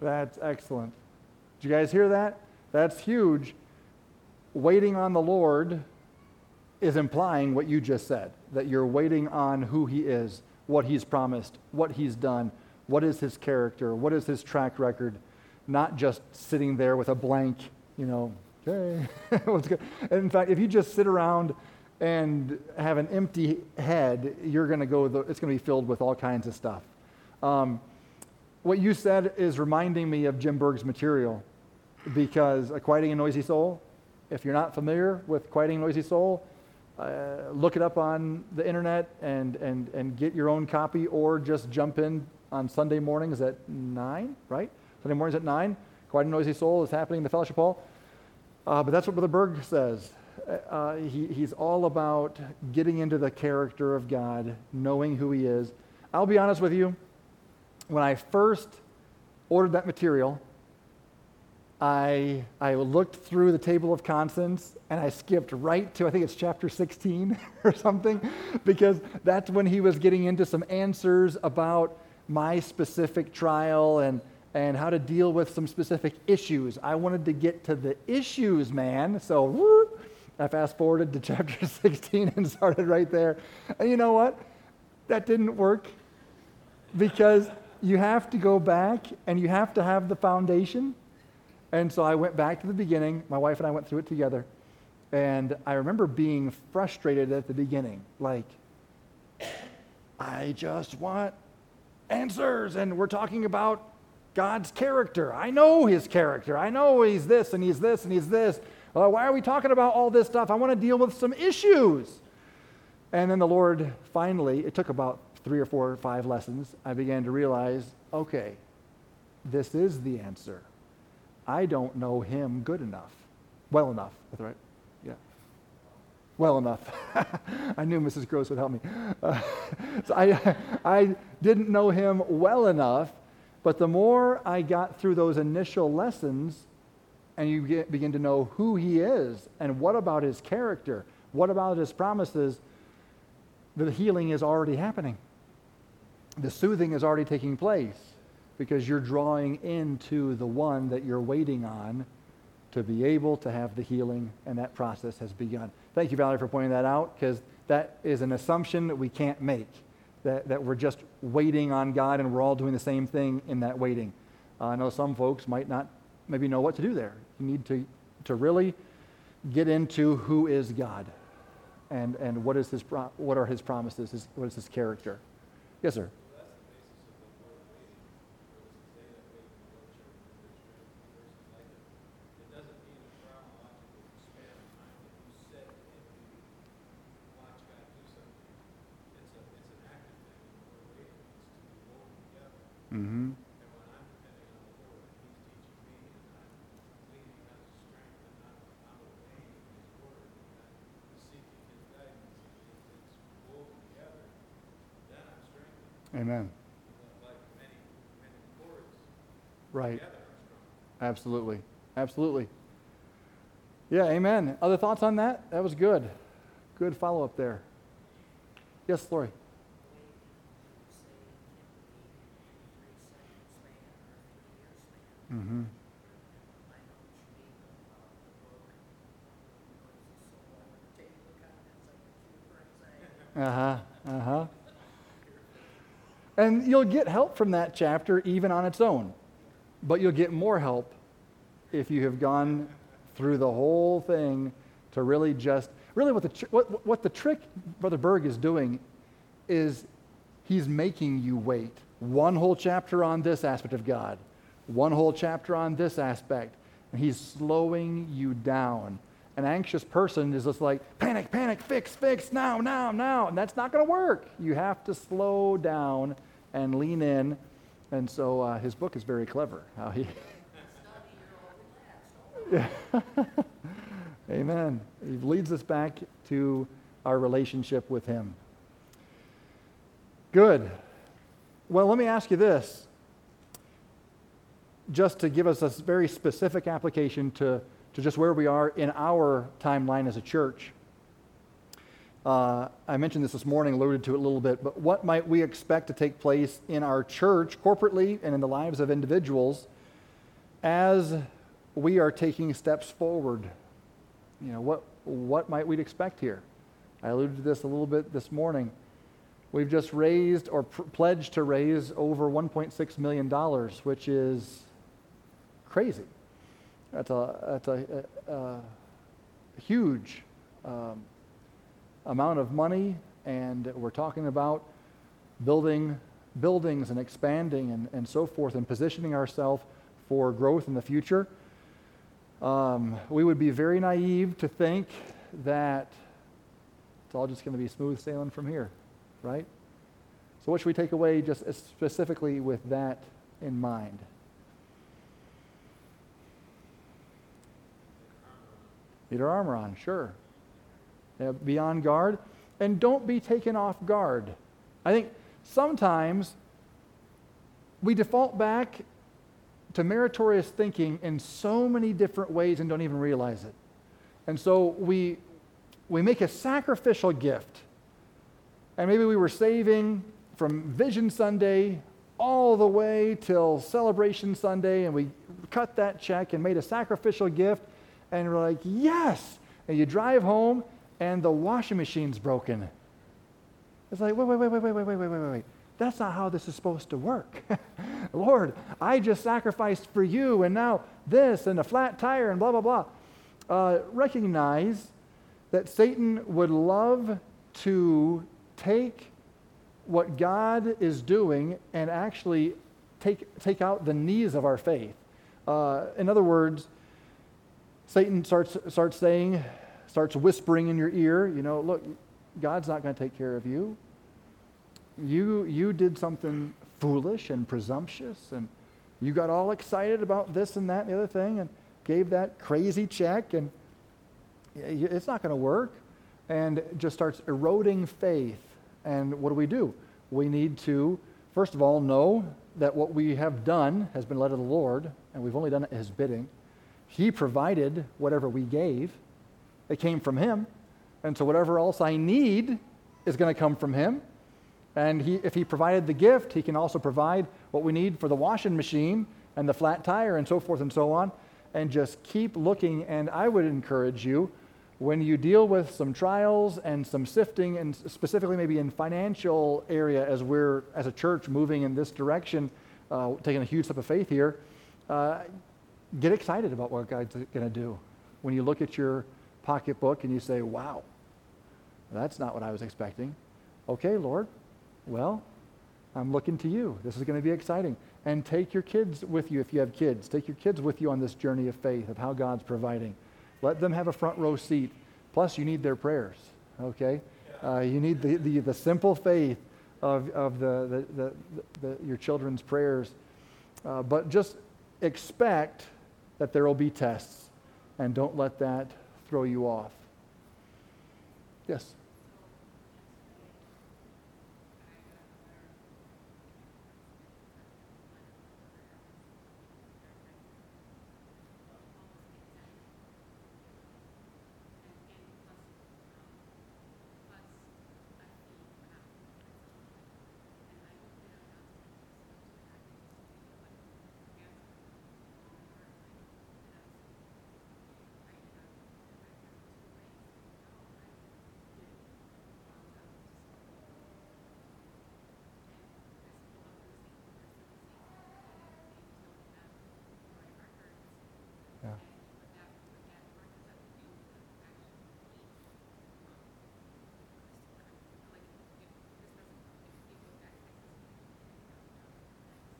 That's excellent. Did you guys hear that? That's huge. Waiting on the Lord is implying what you just said that you're waiting on who He is, what He's promised, what He's done, what is His character, what is His track record, not just sitting there with a blank, you know, okay, what's good. In fact, if you just sit around and have an empty head, you're going to go, it's going to be filled with all kinds of stuff. Um, what you said is reminding me of Jim Berg's material because a quieting a noisy soul, if you're not familiar with quieting a noisy soul, uh, look it up on the internet and, and, and get your own copy or just jump in on Sunday mornings at 9, right? Sunday mornings at 9. Quieting a noisy soul is happening in the fellowship hall. Uh, but that's what Brother Berg says. Uh, he, he's all about getting into the character of God, knowing who he is. I'll be honest with you when I first ordered that material, I, I looked through the table of contents and I skipped right to, I think it's chapter 16 or something, because that's when he was getting into some answers about my specific trial and, and how to deal with some specific issues. I wanted to get to the issues, man. So whoop, I fast forwarded to chapter 16 and started right there. And you know what? That didn't work because you have to go back and you have to have the foundation. And so I went back to the beginning. My wife and I went through it together. And I remember being frustrated at the beginning. Like, I just want answers. And we're talking about God's character. I know his character. I know he's this and he's this and he's this. Uh, why are we talking about all this stuff? I want to deal with some issues. And then the Lord finally, it took about three or four or five lessons, I began to realize okay, this is the answer. I don't know him good enough, well enough. That's right. Yeah. Well enough. I knew Mrs. Gross would help me. Uh, so I, I didn't know him well enough, but the more I got through those initial lessons, and you get, begin to know who he is and what about his character, what about his promises, the healing is already happening. The soothing is already taking place because you're drawing into the one that you're waiting on to be able to have the healing, and that process has begun. Thank you, Valerie, for pointing that out because that is an assumption that we can't make, that, that we're just waiting on God and we're all doing the same thing in that waiting. Uh, I know some folks might not maybe know what to do there. You need to, to really get into who is God and, and what, is his pro- what are his promises, his, what is his character. Yes, sir. Mm-hmm. Amen. Right. Absolutely. Absolutely. Yeah, amen. Other thoughts on that? That was good. Good follow up there. Yes, Lori. Mm-hmm. Uh huh. Uh huh. And you'll get help from that chapter even on its own. But you'll get more help if you have gone through the whole thing to really just, really what the, what, what the trick Brother Berg is doing is he's making you wait. One whole chapter on this aspect of God, one whole chapter on this aspect. And he's slowing you down. An anxious person is just like, panic, panic, fix, fix, now, now, now. And that's not going to work. You have to slow down and lean in. And so uh, his book is very clever. How he. Amen. He leads us back to our relationship with him. Good. Well, let me ask you this. Just to give us a very specific application to, to just where we are in our timeline as a church. Uh, I mentioned this this morning, alluded to it a little bit, but what might we expect to take place in our church, corporately, and in the lives of individuals as we are taking steps forward? You know, what, what might we expect here? I alluded to this a little bit this morning. We've just raised or pr- pledged to raise over $1.6 million, which is crazy. That's a, that's a, a, a huge um, amount of money, and we're talking about building buildings and expanding and, and so forth and positioning ourselves for growth in the future. Um, we would be very naive to think that it's all just going to be smooth sailing from here, right? So, what should we take away just specifically with that in mind? Need our armor on, sure. Uh, be on guard, and don't be taken off guard. I think sometimes we default back to meritorious thinking in so many different ways and don't even realize it. And so we, we make a sacrificial gift. And maybe we were saving from Vision Sunday all the way till celebration Sunday and we cut that check and made a sacrificial gift and we're like, yes. And you drive home and the washing machine's broken. It's like, wait, wait, wait, wait, wait, wait, wait, wait, wait, wait. That's not how this is supposed to work. Lord, I just sacrificed for you and now this and a flat tire and blah, blah, blah. Uh, recognize that Satan would love to take what God is doing and actually take, take out the knees of our faith. Uh, in other words, Satan starts, starts saying, starts whispering in your ear, you know, look, God's not going to take care of you. You, you did something foolish and presumptuous, and you got all excited about this and that and the other thing, and gave that crazy check, and it's not going to work. And just starts eroding faith. And what do we do? We need to, first of all, know that what we have done has been led of the Lord, and we've only done it his bidding. He provided whatever we gave, it came from him. And so whatever else I need is going to come from him. And he, if he provided the gift, he can also provide what we need for the washing machine and the flat tire and so forth and so on. And just keep looking. And I would encourage you when you deal with some trials and some sifting, and specifically maybe in financial area as we're as a church moving in this direction, uh, taking a huge step of faith here, uh, get excited about what God's going to do. When you look at your pocketbook and you say, "Wow, that's not what I was expecting," okay, Lord, well, I'm looking to you. This is going to be exciting. And take your kids with you if you have kids. Take your kids with you on this journey of faith of how God's providing. Let them have a front row seat. Plus, you need their prayers, okay? Uh, you need the, the, the, simple faith of, of the, the, the, your children's prayers. Uh, but just expect that there will be tests, and don't let that throw you off. Yes?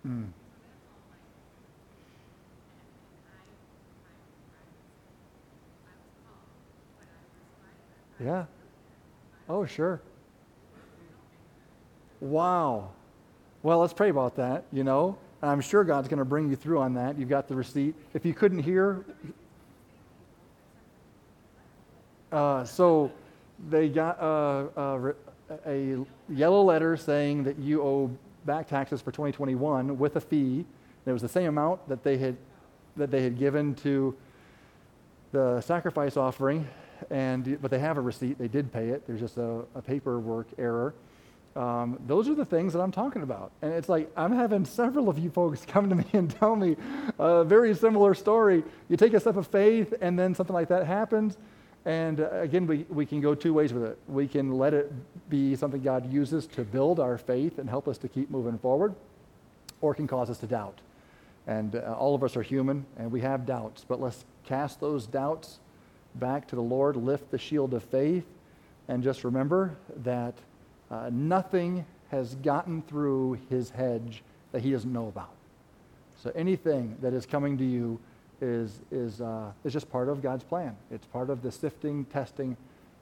Mm. Yeah. Oh, sure. Wow. Well, let's pray about that, you know. I'm sure God's going to bring you through on that. You've got the receipt. If you couldn't hear, uh, so they got uh, uh, a yellow letter saying that you owe back taxes for 2021 with a fee. It was the same amount that they had that they had given to the sacrifice offering, and but they have a receipt. They did pay it. There's just a, a paperwork error. Um, those are the things that I'm talking about. And it's like I'm having several of you folks come to me and tell me a very similar story. You take a step of faith, and then something like that happens and uh, again, we, we can go two ways with it. We can let it be something God uses to build our faith and help us to keep moving forward, or it can cause us to doubt. And uh, all of us are human, and we have doubts, but let's cast those doubts back to the Lord, lift the shield of faith, and just remember that uh, nothing has gotten through his hedge that he doesn't know about. So anything that is coming to you, is, is, uh, is just part of God's plan. It's part of the sifting, testing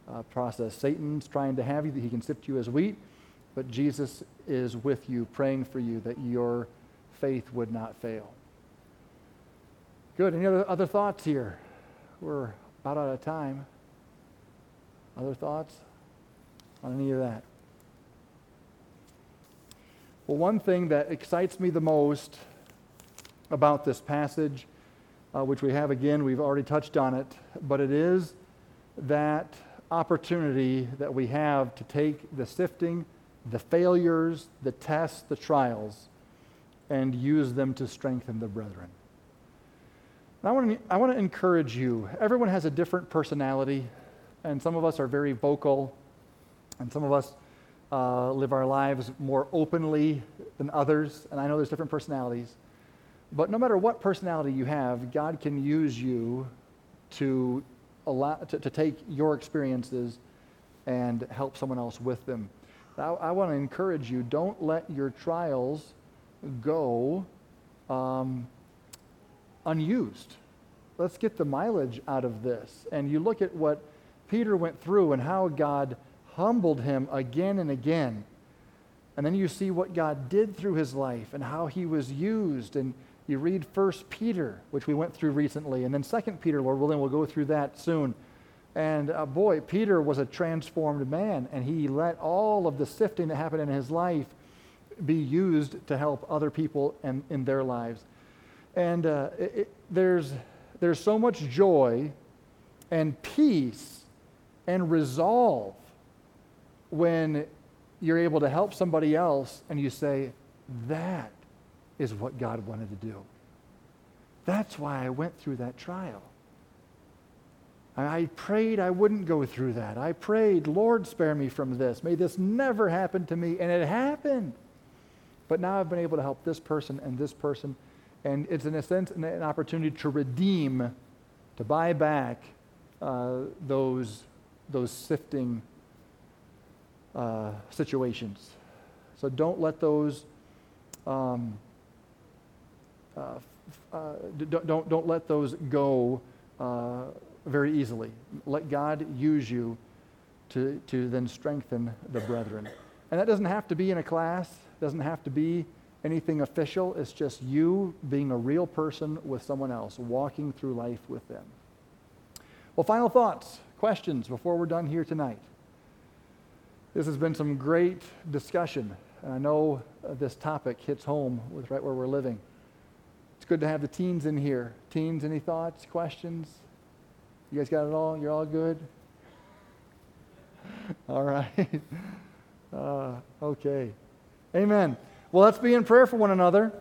uh, process. Satan's trying to have you that he can sift you as wheat, but Jesus is with you, praying for you that your faith would not fail. Good. Any other, other thoughts here? We're about out of time. Other thoughts on any of that? Well, one thing that excites me the most about this passage uh, which we have again, we've already touched on it, but it is that opportunity that we have to take the sifting, the failures, the tests, the trials, and use them to strengthen the brethren. I want, to, I want to encourage you. Everyone has a different personality, and some of us are very vocal, and some of us uh, live our lives more openly than others. And I know there's different personalities. But no matter what personality you have, God can use you to, allow, to, to take your experiences and help someone else with them. I, I want to encourage you don't let your trials go um, unused. Let's get the mileage out of this. And you look at what Peter went through and how God humbled him again and again. And then you see what God did through his life and how he was used. And you read First Peter, which we went through recently, and then Second Peter, Lord willing, we'll go through that soon. And uh, boy, Peter was a transformed man, and he let all of the sifting that happened in his life be used to help other people and in their lives. And uh, it, it, there's, there's so much joy and peace and resolve when you're able to help somebody else and you say, that is what God wanted to do. That's why I went through that trial. I prayed I wouldn't go through that. I prayed, Lord, spare me from this. May this never happen to me. And it happened. But now I've been able to help this person and this person. And it's, in a sense, an opportunity to redeem, to buy back uh, those, those sifting uh, situations. So don't let those. Um, don't, don't, don't let those go uh, very easily. Let God use you to, to then strengthen the brethren. And that doesn't have to be in a class, doesn't have to be anything official. It's just you being a real person with someone else, walking through life with them. Well, final thoughts, questions before we're done here tonight. This has been some great discussion, and I know this topic hits home with right where we're living. It's good to have the teens in here. Teens, any thoughts, questions? You guys got it all? You're all good? all right. Uh, okay. Amen. Well, let's be in prayer for one another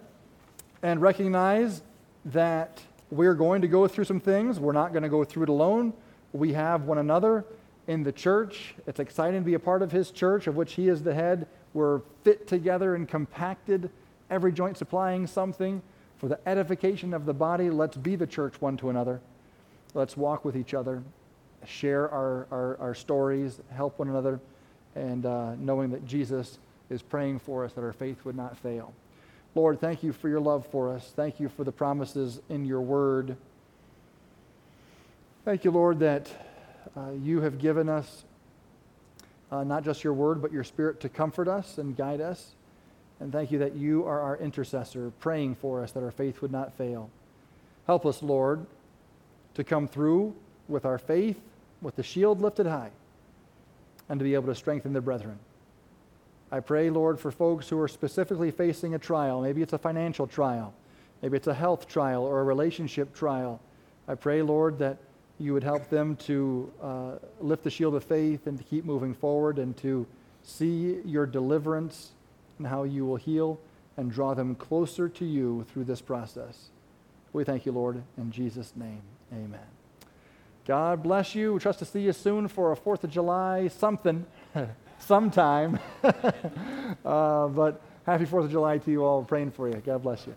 and recognize that we're going to go through some things. We're not going to go through it alone. We have one another in the church. It's exciting to be a part of his church, of which he is the head. We're fit together and compacted, every joint supplying something for the edification of the body. Let's be the church one to another. Let's walk with each other, share our, our, our stories, help one another, and uh, knowing that Jesus is praying for us that our faith would not fail. Lord, thank you for your love for us. Thank you for the promises in your word. Thank you, Lord, that uh, you have given us uh, not just your word, but your spirit to comfort us and guide us. And thank you that you are our intercessor, praying for us that our faith would not fail. Help us, Lord, to come through with our faith, with the shield lifted high, and to be able to strengthen the brethren. I pray, Lord, for folks who are specifically facing a trial. Maybe it's a financial trial, maybe it's a health trial or a relationship trial. I pray, Lord, that you would help them to uh, lift the shield of faith and to keep moving forward and to see your deliverance and how you will heal and draw them closer to you through this process. We thank you, Lord, in Jesus' name. Amen. God bless you. We trust to see you soon for a 4th of July something, sometime. uh, but happy 4th of July to you all. praying for you. God bless you.